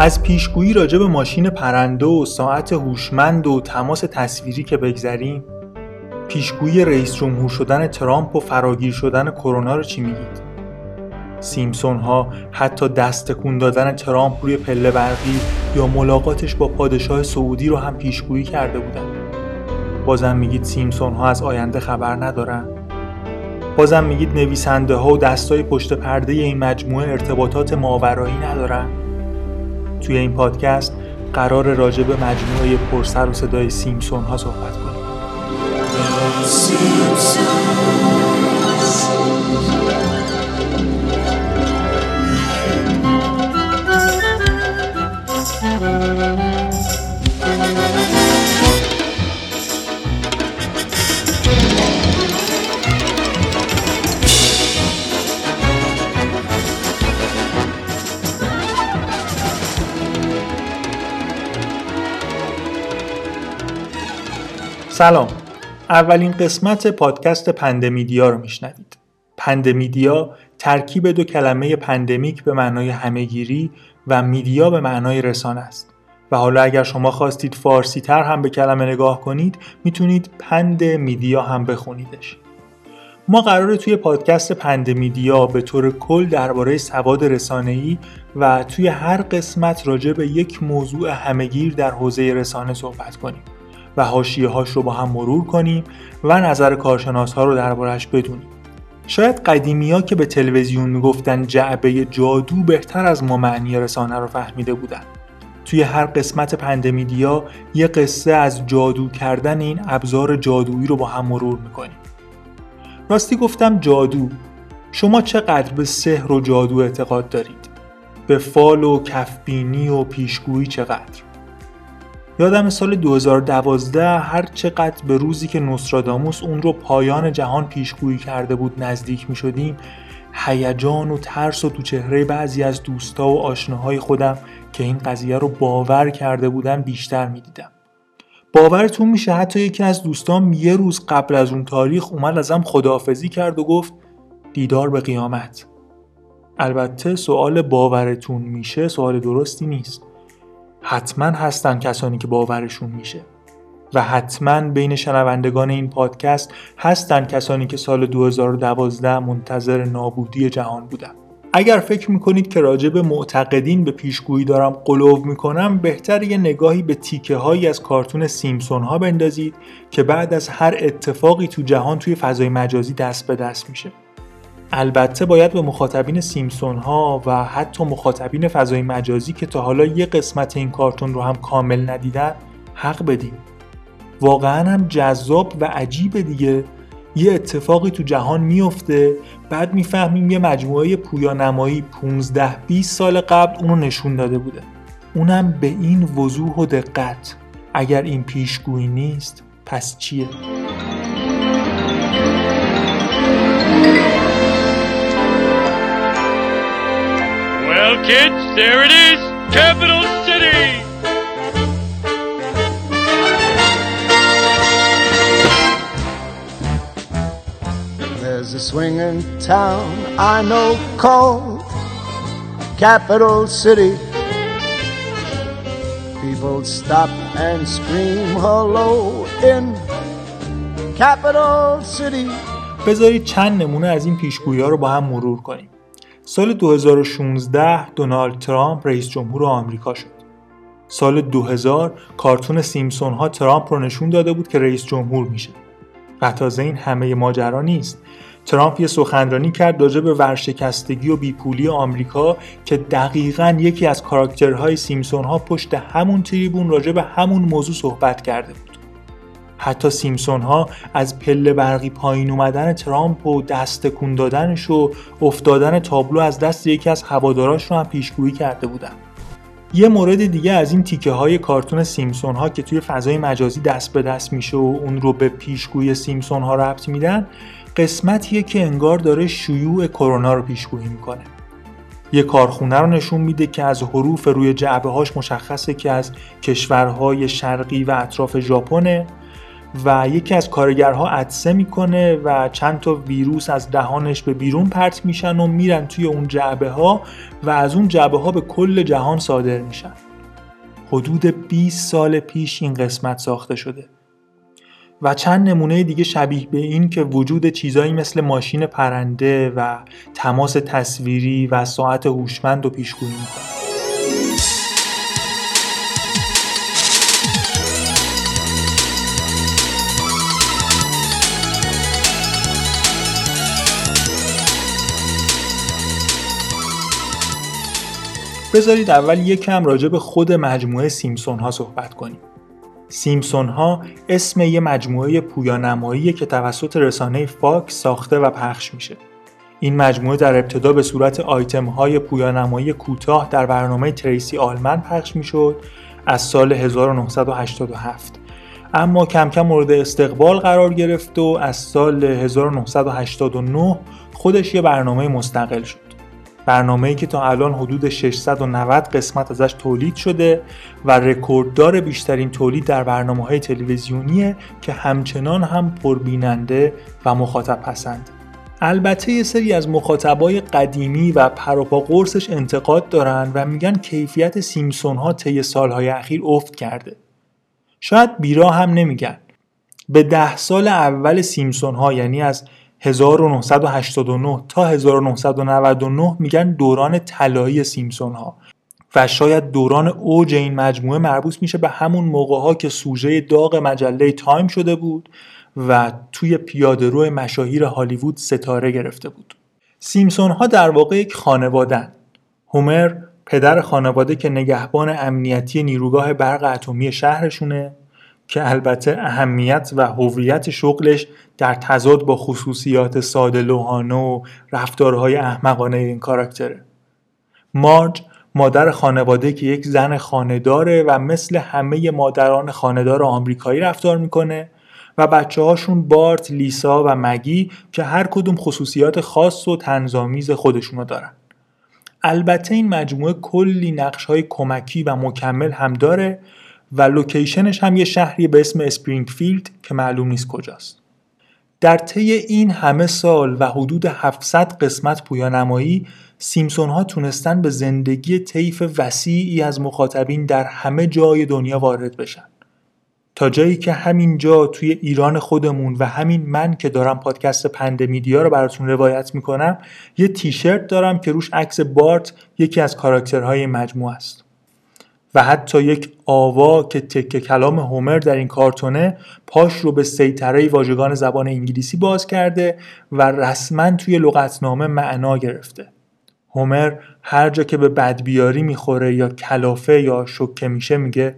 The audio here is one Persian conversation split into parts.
از پیشگویی راجع به ماشین پرنده و ساعت هوشمند و تماس تصویری که بگذریم پیشگویی رئیس جمهور شدن ترامپ و فراگیر شدن کرونا رو چی میگید؟ سیمسون ها حتی دست دادن ترامپ روی پله برقی یا ملاقاتش با پادشاه سعودی رو هم پیشگویی کرده بودن. بازم میگید سیمسون ها از آینده خبر ندارن؟ بازم میگید نویسنده ها و دستای پشت پرده این مجموعه ارتباطات ماورایی ندارن؟ توی این پادکست قرار راجع به مجموعه پرسر و صدای سیمسون ها صحبت کنیم. سلام. اولین قسمت پادکست پندمیدیا رو میشنوید. پندمیدیا ترکیب دو کلمه pandemic به معنای همه‌گیری و media به معنای رسانه است. و حالا اگر شما خواستید فارسی تر هم به کلمه نگاه کنید می‌تونید پند میدیا هم بخونیدش. ما قراره توی پادکست پندمیدیا به طور کل درباره سواد رسانه‌ای و توی هر قسمت راجع به یک موضوع همه‌گیر در حوزه رسانه صحبت کنیم. و حاشیه هاش رو با هم مرور کنیم و نظر کارشناس ها رو دربارش بدونیم. شاید قدیمی ها که به تلویزیون می‌گفتن جعبه جادو بهتر از ما معنی رسانه رو فهمیده بودن. توی هر قسمت پندمیدیا یه قصه از جادو کردن این ابزار جادویی رو با هم مرور می‌کنیم. راستی گفتم جادو شما چقدر به سحر و جادو اعتقاد دارید؟ به فال و کفبینی و پیشگویی چقدر؟ یادم سال 2012 هر چقدر به روزی که نوستراداموس اون رو پایان جهان پیشگویی کرده بود نزدیک می شدیم هیجان و ترس و تو چهره بعضی از دوستا و آشناهای خودم که این قضیه رو باور کرده بودن بیشتر می دیدم. باورتون میشه حتی یکی از دوستام یه روز قبل از اون تاریخ اومد ازم خداحافظی کرد و گفت دیدار به قیامت البته سوال باورتون میشه سوال درستی نیست حتما هستن کسانی که باورشون میشه. و حتما بین شنوندگان این پادکست هستن کسانی که سال 2012 منتظر نابودی جهان بودن. اگر فکر می‌کنید که راجع به معتقدین به پیشگویی دارم قلوب می‌کنم بهتر یه نگاهی به تیکه هایی از کارتون سیمسون ها بندازید که بعد از هر اتفاقی تو جهان توی فضای مجازی دست به دست میشه. البته باید به مخاطبین سیمسون ها و حتی مخاطبین فضای مجازی که تا حالا یه قسمت این کارتون رو هم کامل ندیدن حق بدیم واقعا هم جذاب و عجیبه دیگه. یه اتفاقی تو جهان میفته بعد می‌فهمیم یه مجموعه پویانمایی 15 20 سال قبل اونو نشون داده بوده. اونم به این وضوح و دقت. اگر این پیشگویی نیست پس چیه؟ kids, there it is, Capital City! There's a swinging town I know called Capital City. People stop and scream hello in Capital City. بذارید چند نمونه از این پیشگویی ها رو با هم مرور کنیم. سال 2016 دونالد ترامپ رئیس جمهور آمریکا شد. سال 2000 کارتون سیمسون ها ترامپ رو نشون داده بود که رئیس جمهور میشه. و تازه این همه ماجرا نیست. ترامپ یه سخنرانی کرد راجع به ورشکستگی و بیپولی آمریکا که دقیقا یکی از کاراکترهای سیمسون ها پشت همون تریبون راجع به همون موضوع صحبت کرده بود. حتی سیمسون ها از پله برقی پایین اومدن ترامپ و دست کن دادنش و افتادن تابلو از دست یکی از هواداراش رو هم پیشگویی کرده بودن. یه مورد دیگه از این تیکه های کارتون سیمسون ها که توی فضای مجازی دست به دست میشه و اون رو به پیشگویی سیمسون ها ربط میدن قسمتیه که انگار داره شیوع کرونا رو پیشگویی می‌کنه. یه کارخونه رو نشون میده که از حروف روی جعبه هاش مشخصه که از کشورهای شرقی و اطراف ژاپنه و یکی از کارگرها عدسه می‌کنه و چند تا ویروس از دهانش به بیرون پرت میشن و میرن توی اون جعبه ها و از اون جعبه ها به کل جهان صادر میشن. حدود 20 سال پیش این قسمت ساخته شده. و چند نمونه دیگه شبیه به این که وجود چیزایی مثل ماشین پرنده و تماس تصویری و ساعت هوشمند و پیشگویی می‌کنه. بذارید اول یکم راجع به خود مجموعه سیمسون ها صحبت کنیم. سیمسون ها اسم یه مجموعه پویانمایی که توسط رسانه فاکس ساخته و پخش میشه. این مجموعه در ابتدا به صورت آیتم های پویانمایی کوتاه در برنامه تریسی آلمن پخش می‌شد از سال 1987 اما کم کم مورد استقبال قرار گرفت و از سال 1989 خودش یه برنامه مستقل شد. برنامه‌ای که تا الان حدود 690 قسمت ازش تولید شده و رکورددار بیشترین تولید در برنامه های تلویزیونیه که همچنان هم پربیننده و مخاطب پسند. البته یه سری از مخاطبای قدیمی و پروپا قرصش انتقاد دارن و میگن کیفیت سیمسون ها طی سالهای اخیر افت کرده. شاید بیرا هم نمیگن. به ده سال اول سیمسون ها یعنی از 1989 تا 1999 میگن دوران طلایی سیمسون ها و شاید دوران اوج این مجموعه مربوط میشه به همون موقع ها که سوژه داغ مجله تایم شده بود و توی پیاده روی مشاهیر هالیوود ستاره گرفته بود. سیمسون ها در واقع یک خانوادن هومر پدر خانواده که نگهبان امنیتی نیروگاه برق اتمی شهرشونه. که البته اهمیت و هویت شغلش در تضاد با خصوصیات ساده لوحانه و رفتارهای احمقانه این کاراکتره مارج مادر خانواده که یک زن خانهداره و مثل همه مادران خانهدار آمریکایی رفتار می‌کنه و بچه هاشون بارت، لیسا و مگی که هر کدوم خصوصیات خاص و تنظامیز خودشونو دارن. البته این مجموعه کلی نقش های کمکی و مکمل هم داره و لوکیشنش هم یه شهری به اسم اسپرینگفیلد که معلوم نیست کجاست. در طی این همه سال و حدود 700 قسمت پویانمایی سیمسون ها تونستن به زندگی طیف وسیعی از مخاطبین در همه جای دنیا وارد بشن. تا جایی که همین جا توی ایران خودمون و همین من که دارم پادکست پندمیدیا رو براتون روایت می‌کنم یه تیشرت دارم که روش عکس بارت یکی از کاراکترهای مجموعه است. و حتی یک آوا که تکه کلام هومر در این کارتونه پاش رو به سیطره واژگان زبان انگلیسی باز کرده و رسما توی لغتنامه معنا گرفته. هومر هر جا که به بدبیاری می‌خوره یا کلافه یا شکه میشه میگه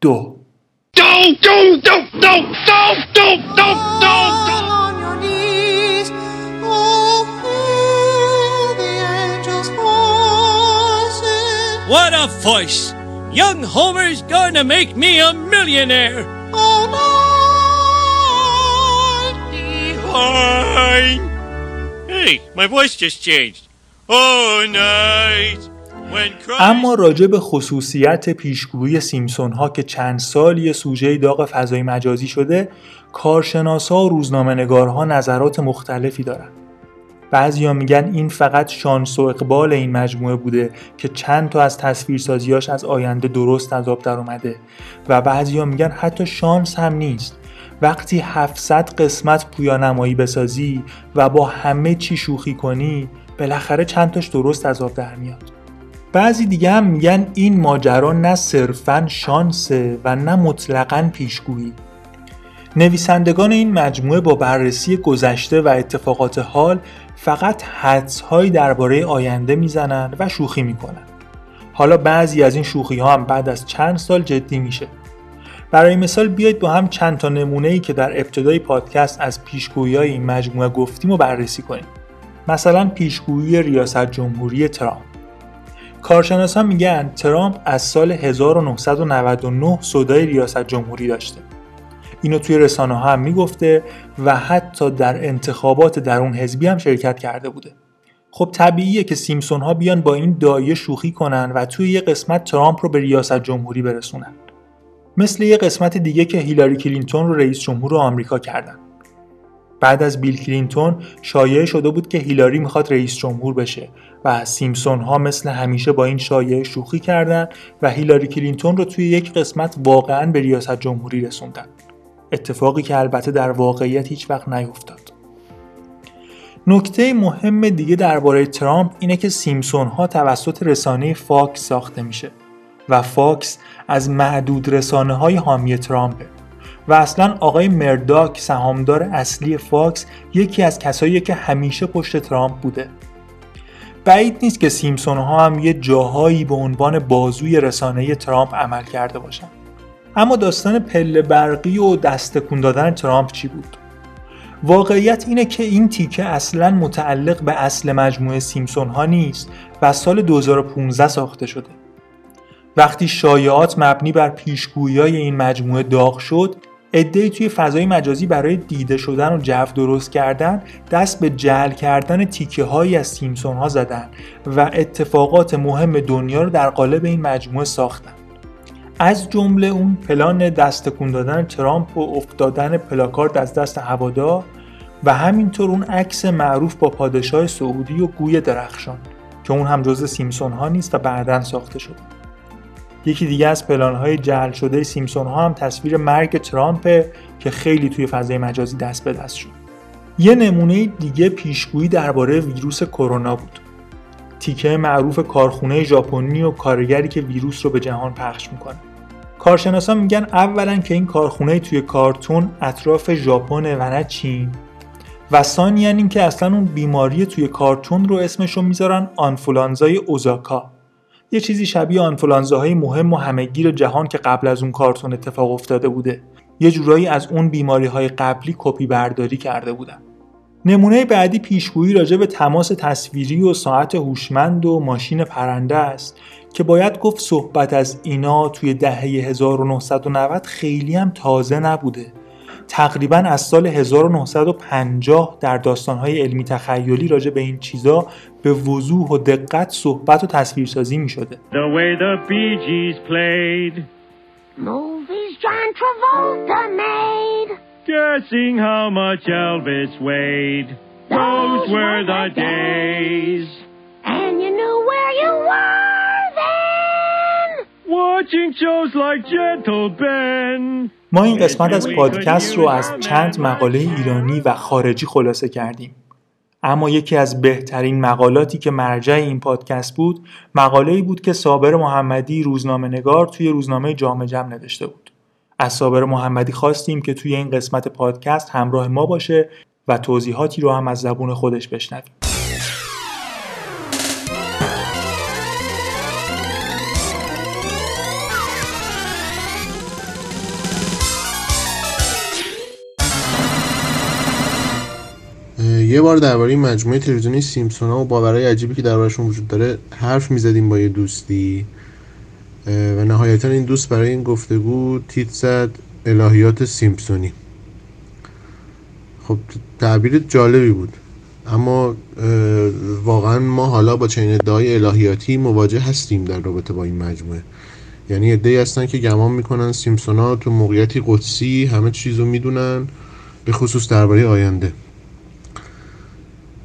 دو. What a voice! Young Homer's gonna make me a millionaire. Oh. Hey, my voice just changed. Oh, night. اما راجع به خصوصیت پیشگویی سیمسون ها که چند سالی سوژه داغ فضای مجازی شده کارشناسا و روزنامه نگارها نظرات مختلفی دارند. بعضیا میگن این فقط شانس و اقبال این مجموعه بوده که چند تا از تصویرسازیاش از آینده درست از آب در اومده. و بعضیا میگن حتی شانس هم نیست. وقتی 700 قسمت پویانمایی بسازی و با همه چی شوخی کنی بالاخره چند تاش درست از آب در میاد. بعضی دیگه هم میگن این ماجرا نه صرفا شانسه و نه مطلقا پیشگویی. نویسندگان این مجموعه با بررسی گذشته و اتفاقات حال فقط حدسهایی درباره آینده می‌زنن و شوخی می‌کنن. حالا بعضی از این شوخی ها هم بعد از چند سال جدی میشه. برای مثال بیایید با هم چند تا نمونه ای که در ابتدای پادکست از پیشگویی این مجموعه گفتیم و بررسی کنیم. مثلا پیشگویی ریاست جمهوری ترامپ. کارشناسان میگن ترامپ از سال 1999 صدای ریاست جمهوری داشته. اینو توی رسانه هم می‌گفته و حتی در انتخابات درون حزبی هم شرکت کرده بوده. خب طبیعیه که سیمسون ها بیان با این داعیه شوخی کنن و توی یه قسمت ترامپ رو به ریاست جمهوری برسونن. مثل یه قسمت دیگه که هیلاری کلینتون رو رئیس جمهور آمریکا کردن. بعد از بیل کلینتون شایعه شده بود که هیلاری می‌خواد رئیس جمهور بشه و سیمسون ها مثل همیشه با این شایعه شوخی کردن و هیلاری کلینتون رو توی یک قسمت واقعا به ریاست جمهوری رسوندن. اتفاقی که البته در واقعیت هیچ وقت نیفتاد. نکته مهم دیگه درباره ترامپ اینه که سیمسون ها توسط رسانه فاکس ساخته میشه و فاکس از معدود رسانه های حامی ترامپه و اصلا آقای مرداک سهامدار اصلی فاکس یکی از کسایی که همیشه پشت ترامپ بوده. بعید نیست که سیمسون ها هم یه جاهایی به عنوان بازوی رسانه ترامپ عمل کرده باشن. اما داستان پله برقی و دست دادن ترامپ چی بود؟ واقعیت اینه که این تیکه اصلا متعلق به اصل مجموعه سیمسون ها نیست و سال 2015 ساخته شده. وقتی شایعات مبنی بر پیشگویی این مجموعه داغ شد ادهی توی فضای مجازی برای دیده شدن و جو درست کردن دست به جل کردن تیکه هایی از سیمسون ها زدن و اتفاقات مهم دنیا رو در قالب این مجموعه ساختن. از جمله اون پلان دست دادن ترامپ و افتادن پلاکارد از دست هوادار و همینطور اون عکس معروف با پادشاه سعودی و گوی درخشان که اون هم جز سیمسون ها نیست و بعدا ساخته شده. یکی دیگه از پلانهای جعل شده سیمسون ها هم تصویر مرگ ترامپ که خیلی توی فضای مجازی دست به دست شد. یه نمونه دیگه پیشگویی درباره ویروس کرونا بود. تیکه معروف کارخونه ژاپنی و کارگری که ویروس رو به جهان پخش می‌کنه. کارشناسان میگن اولا که این کارخونه توی کارتون اطراف ژاپن و نه چین و ثانیا اینکه اصلا اون بیماری توی کارتون رو اسمش رو می‌ذارن آنفولانزای اوزاکا. یه چیزی شبیه آنفولانزاهای مهم و همهگیر جهان که قبل از اون کارتون اتفاق افتاده بوده. یه جورایی از اون بیماری های قبلی کپی برداری کرده بودن. نمونه بعدی پیشگویی راجع به تماس تصویری و ساعت هوشمند و ماشین پرنده است که باید گفت صحبت از اینا توی دهه 1990 خیلی هم تازه نبوده. تقریبا از سال 1950 در داستانهای علمی تخیلی راجع به این چیزا به وضوح و دقت صحبت و تصویرسازی می شده Guessing how much Elvis weighed. Those were the days. And you knew where you were then. Watching shows like Gentle Ben. ما این قسمت از پادکست رو از چند مقاله ایرانی و خارجی خلاصه کردیم. اما یکی از بهترین مقالاتی که مرجع این پادکست بود مقاله‌ای بود که صابر محمدی روزنامه نگار توی روزنامه جامعه جمع نوشته بود. از صابر محمدی خواستیم که توی این قسمت پادکست همراه ما باشه و توضیحاتی رو هم از زبون خودش بشنویم. یه بار درباره مجموعه تلویزیونی سیمپسون ها و باورهای عجیبی که دربارشون وجود داره حرف می‌زدیم با یه دوستی و نهایتا این دوست برای این گفتگو تیت زد الهیات سیمپسونی. خب تعبیر جالبی بود. اما واقعا ما حالا با چنین ادعای الهیاتی مواجه هستیم در رابطه با این مجموعه. یعنی ادعی هستن که گمان می‌کنن سیمپسون ها تو موقعیتی قدسی همه چیز رو می‌دونن به خصوص درباره آینده.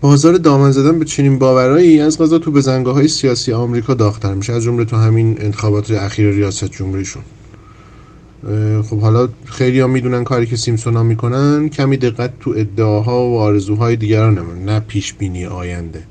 بازار دامن زدن به چنین باورایی از غذا تو بزنگاه های سیاسی آمریکا داختر میشه از جمله تو همین انتخابات اخیر ریاست جمهوریشون. خب حالا خیلی ها می‌دونن کاری که سیمسون ها می‌کنن کمی دقت تو ادعاها و آرزوهای دیگران نه پیش بینی آینده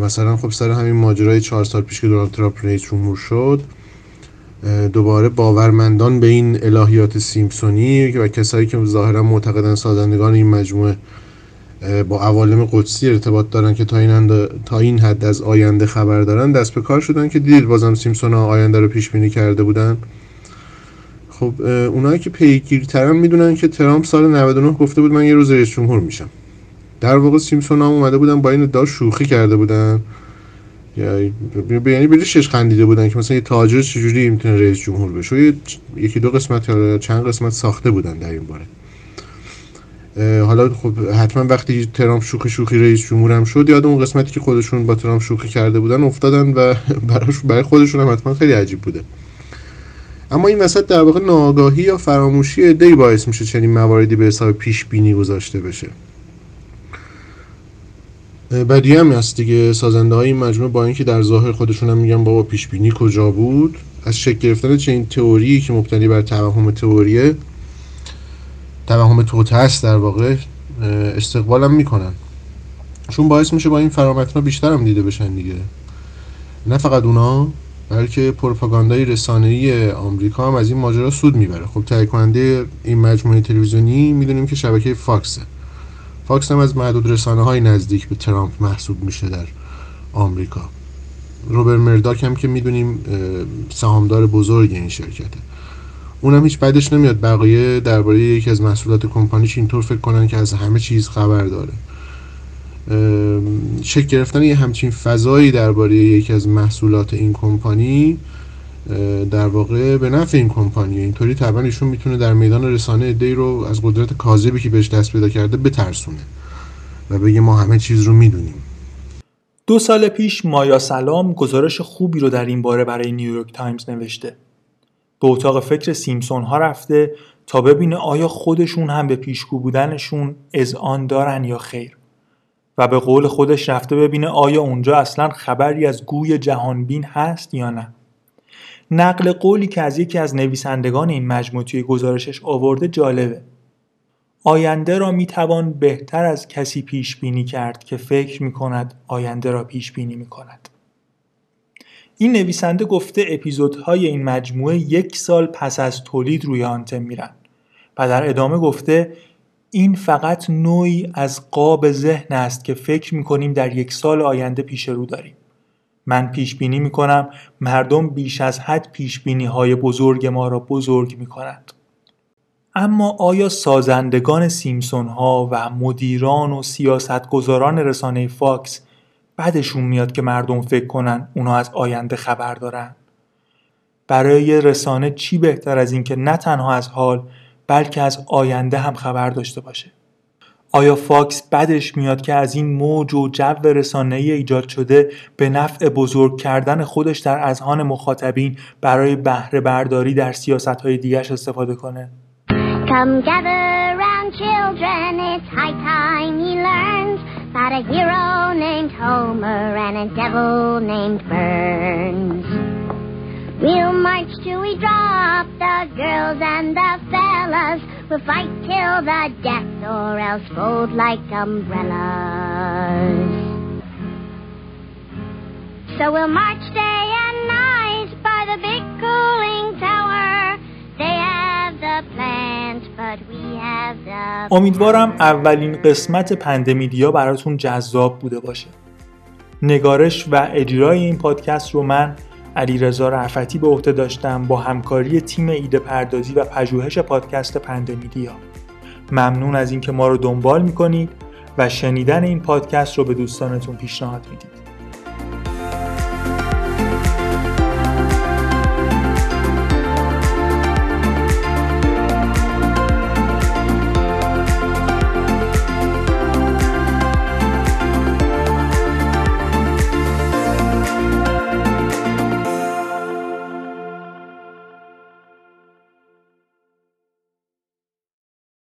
مثلا خب سر همین ماجرای چهار سال پیش که دونالد ترامپ رئیس جمهور شد دوباره باورمندان به این الهیات سیمسونی و کسایی که ظاهرا معتقدن سازندگان این مجموعه با عوالم قدسی ارتباط دارن که تا این, تا این حد از آینده خبر دارن دست به کار شدن که دید بازم سیمسون ها آینده رو پیش بینی کرده بودن. خب اونایی که پیگیرترن می‌دونن که ترامپ سال 99 گفته بود من یه روز رئیس جمهور میشم. در واقع سیمسون ها اومده بودن با این ادعا شوخی کرده بودن. یعنی به شش خندیده بودن که مثلا یه تاجر چجوری می‌تونه رئیس جمهور بشه؟ یکی دو قسمت یا چند قسمت ساخته بودن در این باره. حالا خب حتما وقتی ترامپ شوخی شوخی رئیس جمهورم شد یاد اون قسمتی که خودشون با ترامپ شوخی کرده بودن افتادن و براش برای خودشون هم حتما خیلی عجیب بوده. اما این وسط در واقع ناآگاهی یا فراموشی دی باعث میشه چنین مواردی به حساب پیش بینی گذاشته بشه. بدی هم هست دیگه. سازنده های این مجموعه با اینکه در ظاهر خودشون هم میگن بابا پیش بینی کجا بود؟ از شکل گرفتن چنین تئوری که مبتنی بر توهم تئوریه توهم توته است در واقع استقبالم می‌کنن. چون باعث میشه با این فرامتنا بیشتر هم دیده بشن دیگه. نه فقط اونا بلکه پروپاگاندای رسانه‌ای آمریکا هم از این ماجرا سود می‌بره. خب تهیه کننده این مجموعه تلویزیونی می‌دونیم که شبکه فاکسه فاکس هم از معدود رسانه های نزدیک به ترامپ محسوب میشه در آمریکا. روپرت مرداک هم که می‌دونیم سهامدار بزرگ این شرکته. اونم هیچ بدش نمیاد. بقیه درباره یکی از محصولات کمپانیش اینطور فکر کنن که از همه چیز خبر داره. شکل گرفتن یه همچین فضایی درباره یکی از محصولات این کمپانی در واقع به نفع این کمپانی اینطوری طبعا ایشون می‌تونه در میدان رسانه دی رو از قدرت کاذبی که بهش دست پیدا کرده بترسونه و بگه ما همه چیز رو می‌دونیم. دو سال پیش مایا سلام گزارش خوبی رو در این باره برای نیویورک تایمز نوشته. به اتاق فکر سیمسون ها رفته تا ببینه آیا خودشون هم به پیشگو بودنشون آن دارن یا خیر. و به قول خودش رفته ببینه آیا اونجا اصلا خبری از گوی جهانبین هست یا نه. نقل قولی که از یکی از نویسندگان این مجموعه توی گزارشش آورده جالبه. آینده را می‌توان بهتر از کسی پیش بینی کرد که فکر می کند آینده را پیش بینی می کند. این نویسنده گفته اپیزودهای این مجموعه یک سال پس از تولید روی آنتن میرن و در ادامه گفته این فقط نوعی از قاب ذهن است که فکر می‌کنیم در یک سال آینده پیش رو داریم. من پیش بینی می کنم مردم بیش از حد پیش بینی های بزرگ ما را بزرگ می کند. اما آیا سازندگان سیمسون ها و مدیران و سیاستگزاران رسانه فاکس بعدشون میاد که مردم فکر کنن اونا از آینده خبر دارن؟ برای رسانه چی بهتر از اینکه نه تنها از حال بلکه از آینده هم خبر داشته باشه؟ آیا فاکس بدش میاد که از این موج و جو رسانه‌ای ایجاد شده به نفع بزرگ کردن خودش در اذهان مخاطبین برای بهره برداری در سیاست‌های دیگرش استفاده کنه؟ Come about a hero named Homer and a devil named Burns. We'll march till we drop the girls and the fellas. We'll fight till the death or else fold like umbrellas. So we'll march day and night by the big cooling امیدوارم اولین قسمت پندمیدیا براتون جذاب بوده باشه. نگارش و اجرای این پادکست رو من علیرضا رفتی به عهده داشتم با همکاری تیم ایده پردازی و پژوهش پادکست پندمیدیا ممنون از اینکه ما رو دنبال می‌کنید و شنیدن این پادکست رو به دوستانتون پیشنهاد می‌دید.